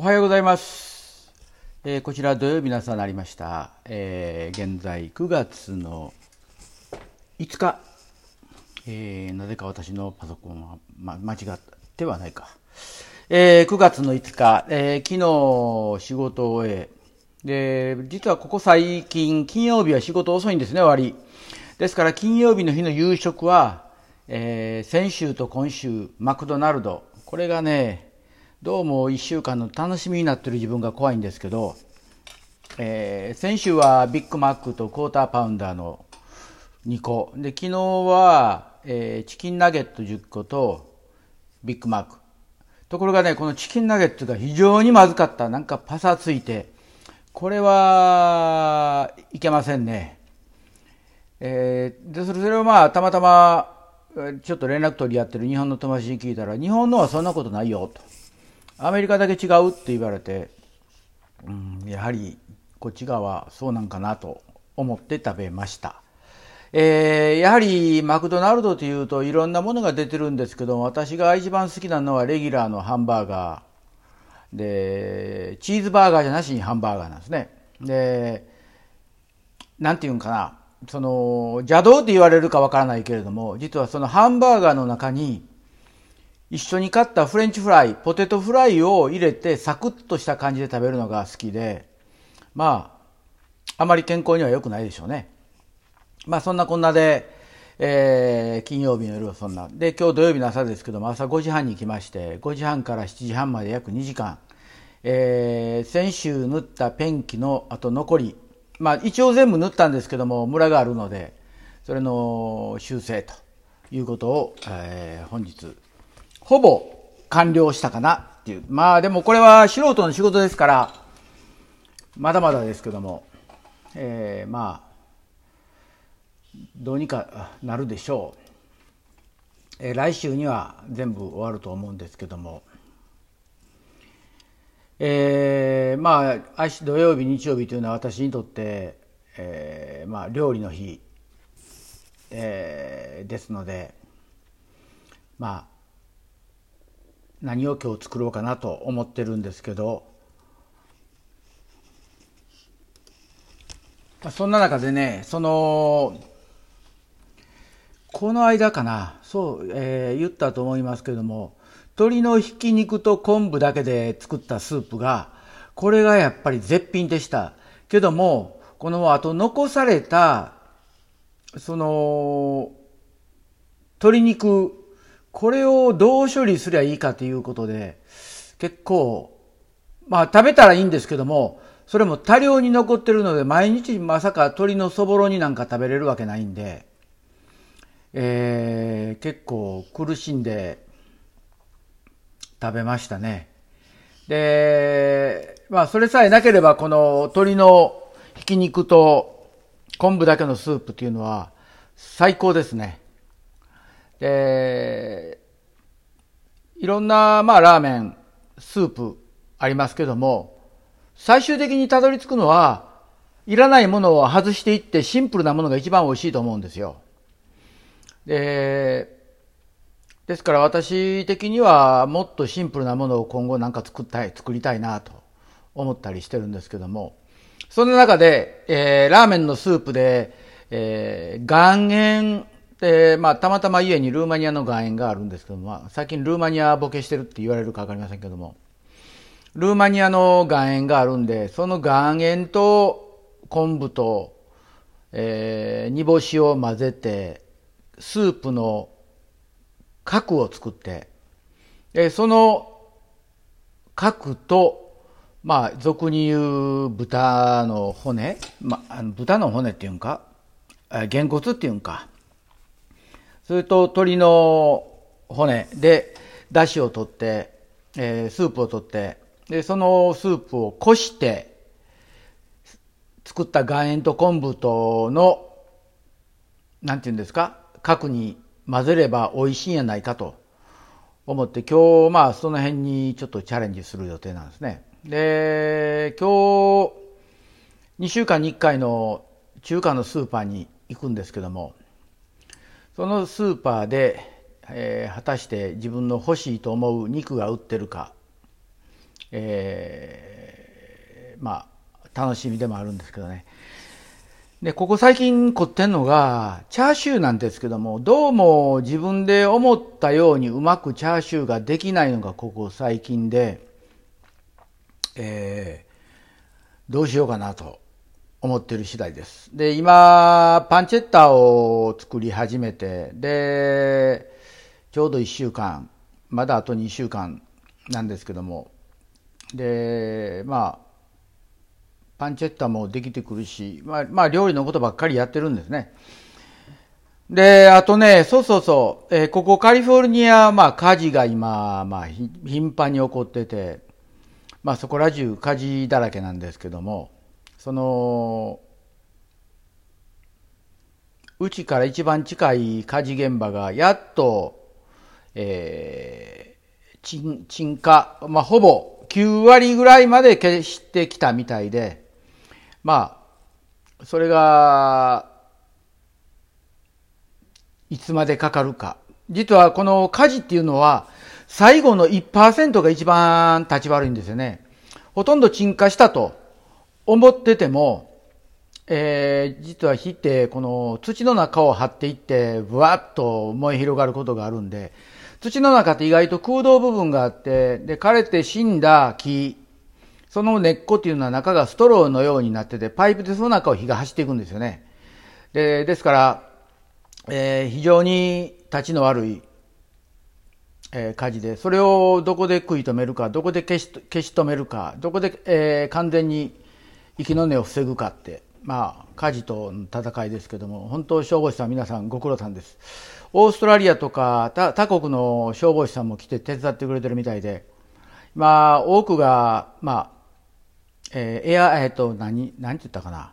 おはようございます。えー、こちら土曜日の朝になりました。えー、現在9月の5日。えー、なぜか私のパソコンは、ま、間違ってはないか。えー、9月の5日、えー、昨日仕事を終え、で、実はここ最近、金曜日は仕事遅いんですね、終わり。ですから金曜日の日の夕食は、えー、先週と今週、マクドナルド。これがね、どうも1週間の楽しみになってる自分が怖いんですけど、えー、先週はビッグマックとクォーターパウンダーの2個で昨日は、えー、チキンナゲット10個とビッグマック。ところがねこのチキンナゲットが非常にまずかった。なんかパサついてこれはいけませんね、えー、でそれをまあたまたまちょっと連絡取り合ってる日本の友達に聞いたら日本のはそんなことないよと。アメリカだけ違うって言われて、うん、やはりこっち側そうなんかなと思って食べました。えー、やはりマクドナルドというといろんなものが出てるんですけど私が一番好きなのはレギュラーのハンバーガー。でチーズバーガーじゃなしにハンバーガーなんですね。でなんていうんかな。その邪道って言われるかわからないけれども実はそのハンバーガーの中に一緒に買ったフレンチフライ、ポテトフライを入れてサクッとした感じで食べるのが好きで、まあ、あまり健康には良くないでしょうね。まあそんなこんなで、えー、金曜日の夜はそんな。で、今日土曜日の朝ですけども、朝5時半に来まして、5時半から7時半まで約2時間、えー、先週縫ったペンキのあと残り、まあ一応全部縫ったんですけども、ムラがあるので、それの修正ということを、えー、本日ほぼ完了したかなっていう。まあでもこれは素人の仕事ですから、まだまだですけども、えー、まあ、どうにかなるでしょう。えー、来週には全部終わると思うんですけども、えー、まあ、明日土曜日、日曜日というのは私にとって、えー、まあ、料理の日、えー、ですので、まあ、何を今日作ろうかなと思ってるんですけどそんな中でねそのこの間かなそう、えー、言ったと思いますけども鶏のひき肉と昆布だけで作ったスープがこれがやっぱり絶品でした。けどもこの後残されたその鶏肉これをどう処理すりゃいいかということで、結構、まあ食べたらいいんですけども、それも多量に残ってるので、毎日まさか鶏のそぼろになんか食べれるわけないんで、えー、結構苦しんで食べましたね。で、まあそれさえなければこの鶏のひき肉と昆布だけのスープっていうのは最高ですね。で、いろんな、まあ、ラーメン、スープありますけども、最終的にたどり着くのは、いらないものを外していってシンプルなものが一番美味しいと思うんですよ。で、ですから私的にはもっとシンプルなものを今後なんか作ったい、作りたいなと思ったりしてるんですけども、その中で、えー、ラーメンのスープで、えー、岩塩で、まあ、たまたま家にルーマニアの岩塩があるんですけども、まあ、最近ルーマニアボケしてるって言われるかわかりませんけども、ルーマニアの岩塩があるんで、その岩塩と昆布と、えー、煮干しを混ぜて、スープの核を作って、でその核と、まあ、俗に言う豚の骨、まあ、豚の骨っていうんか、げんこつっていうんか、それと鶏の骨で出汁を取って、えー、スープを取って、で、そのスープをこして、作った岩塩と昆布との、なんて言うんですか、核に混ぜれば美味しいんやないかと思って、今日、まあ、その辺にちょっとチャレンジする予定なんですね。で、今日、2週間に1回の中華のスーパーに行くんですけども、そのスーパーで、えー、果たして自分の欲しいと思う肉が売ってるかえー、まあ、楽しみでもあるんですけどね。で、ここ最近凝ってんのが、チャーシューなんですけども、どうも自分で思ったようにうまくチャーシューができないのがここ最近で、えー、どうしようかなと思ってる次第です。で、今、パンチェッタを作り始めて、で、ちょうど1週間、まだあと2週間なんですけども、で、まあ、パンチェッタもできてくるし、まあ、まあ、料理のことばっかりやってるんですね。で、あとね、そうそうそう、えー、ここカリフォルニア、まあ、火事が今、まあ、頻繁に起こってて、まあ、そこら中火事だらけなんですけども、その、うちから一番近い火事現場が、やっと、えー、鎮鎮火、まあ、ほぼ9割ぐらいまで消してきたみたいで、まあ、それが、いつまでかかるか。実はこの火事っていうのは、最後の1%が一番立ち悪いんですよね。ほとんど鎮火したと思ってても、えー、実は火ってこの土の中を張っていって、ぶわっと燃え広がることがあるんで、土の中って意外と空洞部分があって、で、枯れて死んだ木、その根っこっていうのは中がストローのようになってて、パイプでその中を火が走っていくんですよね。で、ですから、えー、非常に立ちの悪い、えー、火事で、それをどこで食い止めるか、どこで消し消し止めるか、どこで、えー、完全に息の根を防ぐかって、まあ、火事との戦いですけども、本当消防士さん皆さんご苦労さんです。オーストラリアとか他国の消防士さんも来て手伝ってくれてるみたいで、まあ、多くが、まあ、えー、エア、えっ、ー、と、何、何て言ったかな。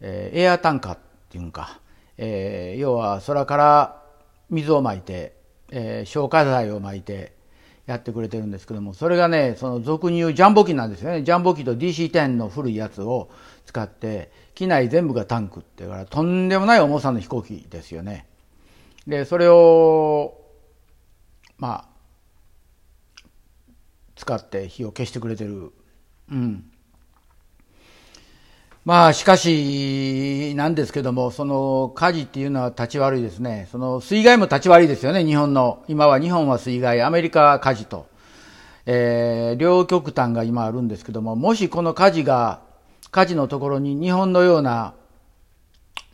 えー、エアタンカーっていうんか。えー、要は空から水をまいて、えー、消火剤をまいてやってくれてるんですけども、それがね、その俗に言うジャンボ機なんですよね。ジャンボ機と DC-10 の古いやつを使って、機内全部がタンクってから、とんでもない重さの飛行機ですよね。で、それを、まあ、使って火を消してくれてる。うん。まあ、しかし、なんですけども、その火事っていうのは立ち悪いですね。その水害も立ち悪いですよね、日本の。今は日本は水害、アメリカは火事と。えー、両極端が今あるんですけども、もしこの火事が、火事のところに日本のような、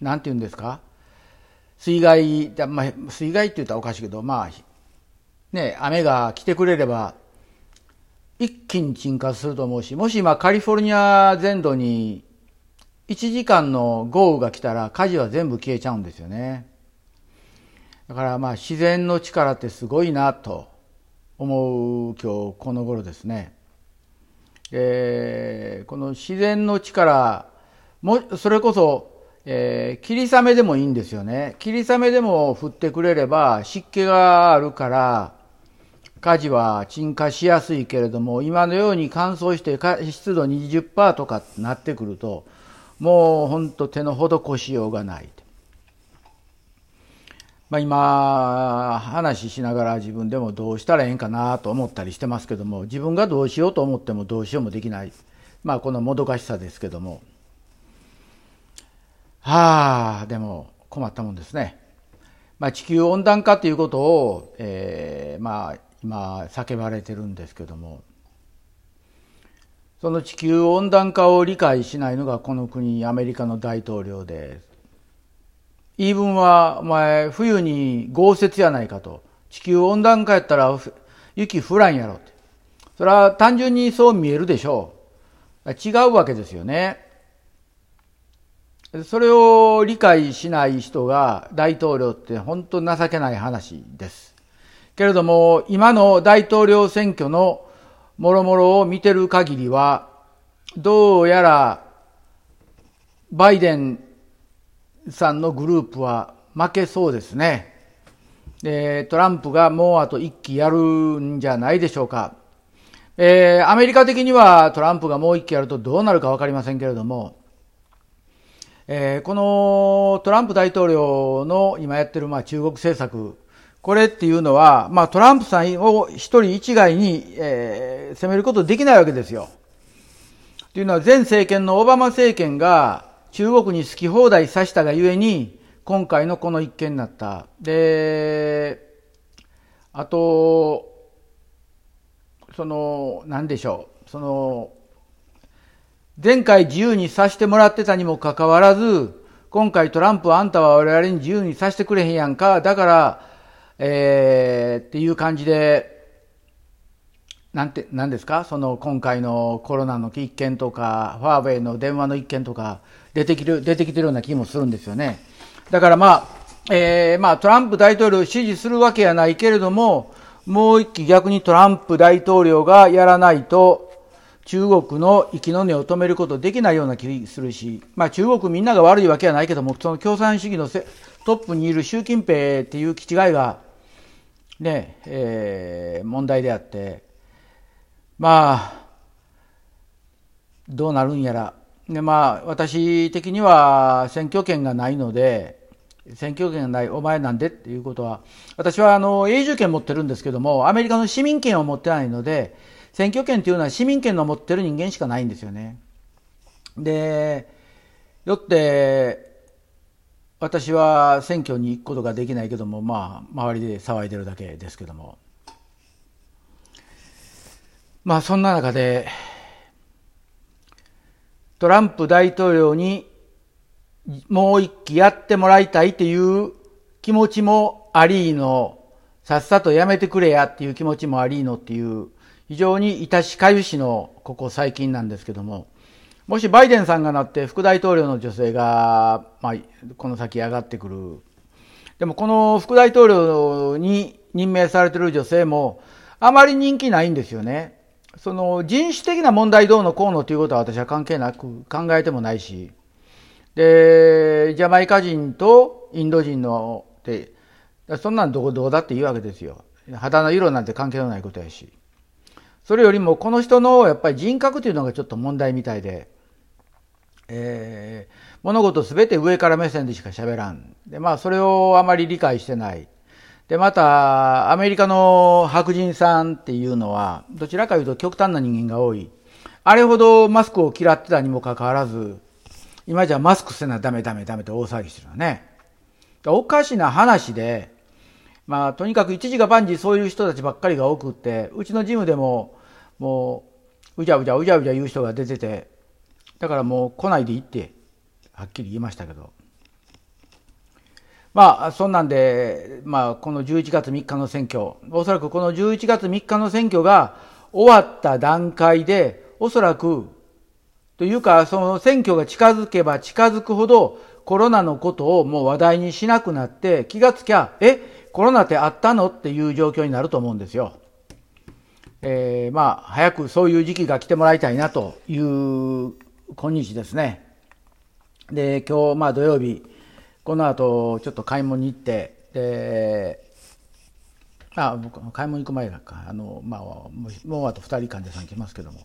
なんて言うんですか？水害、まあ、水害って言ったらおかしいけど、まあ、ね、雨が来てくれれば、一気に沈下すると思うし、もし今カリフォルニア全土に1時間の豪雨が来たら火事は全部消えちゃうんですよね。だからまあ自然の力ってすごいなと思う今日この頃ですね。えー、この自然の力もそれこそ、えー、霧雨でもいいんですよね。霧雨でも降ってくれれば湿気があるから火事は鎮火しやすいけれども今のように乾燥して湿度20%とかなってくるともう本当手の施しようがない。まあ、今話しながら自分でもどうしたらええんかなと思ったりしてますけども自分がどうしようと思ってもどうしようもできないまあこのもどかしさですけどもはあでも困ったもんですね。まあ、地球温暖化ということを、えー、まあ今叫ばれてるんですけどもその地球温暖化を理解しないのがこの国アメリカの大統領で言い分はお前冬に豪雪やないかと。地球温暖化やったら雪降らんやろって。それは単純にそう見えるでしょう。違うわけですよね。それを理解しない人が大統領って本当情けない話です。けれども今の大統領選挙のもろもろを見てる限りは、どうやら、バイデンさんのグループは負けそうですね。で、トランプがもうあと一期やるんじゃないでしょうか。えー、アメリカ的にはトランプがもう一期やるとどうなるかわかりませんけれども、えー、このトランプ大統領の今やってるまあ中国政策、これっていうのは、まあ、トランプさんを一人一概に、えー、責めることできないわけですよ。というのは前政権のオバマ政権が中国に好き放題さしたがゆえに、今回のこの一件になった。で、あと、その、なんでしょう。その、前回自由にさせてもらってたにもかかわらず、今回トランプあんたは我々に自由にさせてくれへんやんか。だから、えー、っていう感じで、なんて、なんですか？その今回のコロナの一件とか、ファーウェイの電話の一件とか、出てきる、出てきてるような気もするんですよね。だからまあ、えー、まあトランプ大統領支持するわけやないけれども、もう一期逆にトランプ大統領がやらないと、中国の息の根を止めることできないような気するし、まあ中国みんなが悪いわけはないけども、その共産主義のせトップにいる習近平っていう気違いが、ね、えー、問題であって、まあ、どうなるんやら。で、まあ、私的には選挙権がないので、選挙権がない、お前なんでっていうことは、私はあの、永住権持ってるんですけども、アメリカの市民権を持ってないので、選挙権というのは市民権の持ってる人間しかないんですよね。で、よって、私は選挙に行くことができないけども、まあ、周りで騒いでるだけですけども。まあ、そんな中で、トランプ大統領にもう一期やってもらいたいという気持ちもありの、さっさとやめてくれやっていう気持ちもありのっていう、非常にいたしかゆしのここ最近なんですけども、もしバイデンさんがなって副大統領の女性が、まあ、この先上がってくる。でもこの副大統領に任命されてる女性も、あまり人気ないんですよね。その人種的な問題どうのこうのということは私は関係なく考えてもないし、で、ジャマイカ人とインド人の、で、そんなんどこどうだっていいわけですよ。肌の色なんて関係のないことやし。それよりもこの人のやっぱり人格というのがちょっと問題みたいで、えー、物事すべて上から目線でしか喋らん。で、まあそれをあまり理解してない。で、また、アメリカの白人さんっていうのは、どちらかというと極端な人間が多い。あれほどマスクを嫌ってたにもかかわらず、今じゃマスクせなダメダメダメって大騒ぎしてるのね。おかしな話で、まあ、とにかく一時が万事そういう人たちばっかりが多くって、うちのジムでも、もう、うじゃうじゃうじゃうじゃ言う人が出てて、だからもう来ないでいいって、はっきり言いましたけど。まあ、そんなんで、まあ、この11月3日の選挙、おそらくこの11月3日の選挙が終わった段階で、おそらく、というか、その選挙が近づけば近づくほど、コロナのことをもう話題にしなくなって、気がつきゃ、え、コロナってあったのっていう状況になると思うんですよ。えー、まあ、早くそういう時期が来てもらいたいなという今日ですね。で、今日、まあ土曜日、この後、ちょっと買い物に行って、で、あ、僕、買い物行く前だか、あの、まあ、もうあと二人患者さん来ますけども、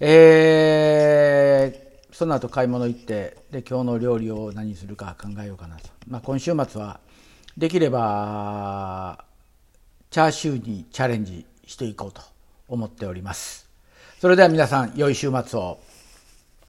えー、その後買い物行って、で、今日の料理を何するか考えようかなと。まあ、今週末は、できれば、チャーシューにチャレンジしていこうと思っております。それでは皆さん、良い週末を。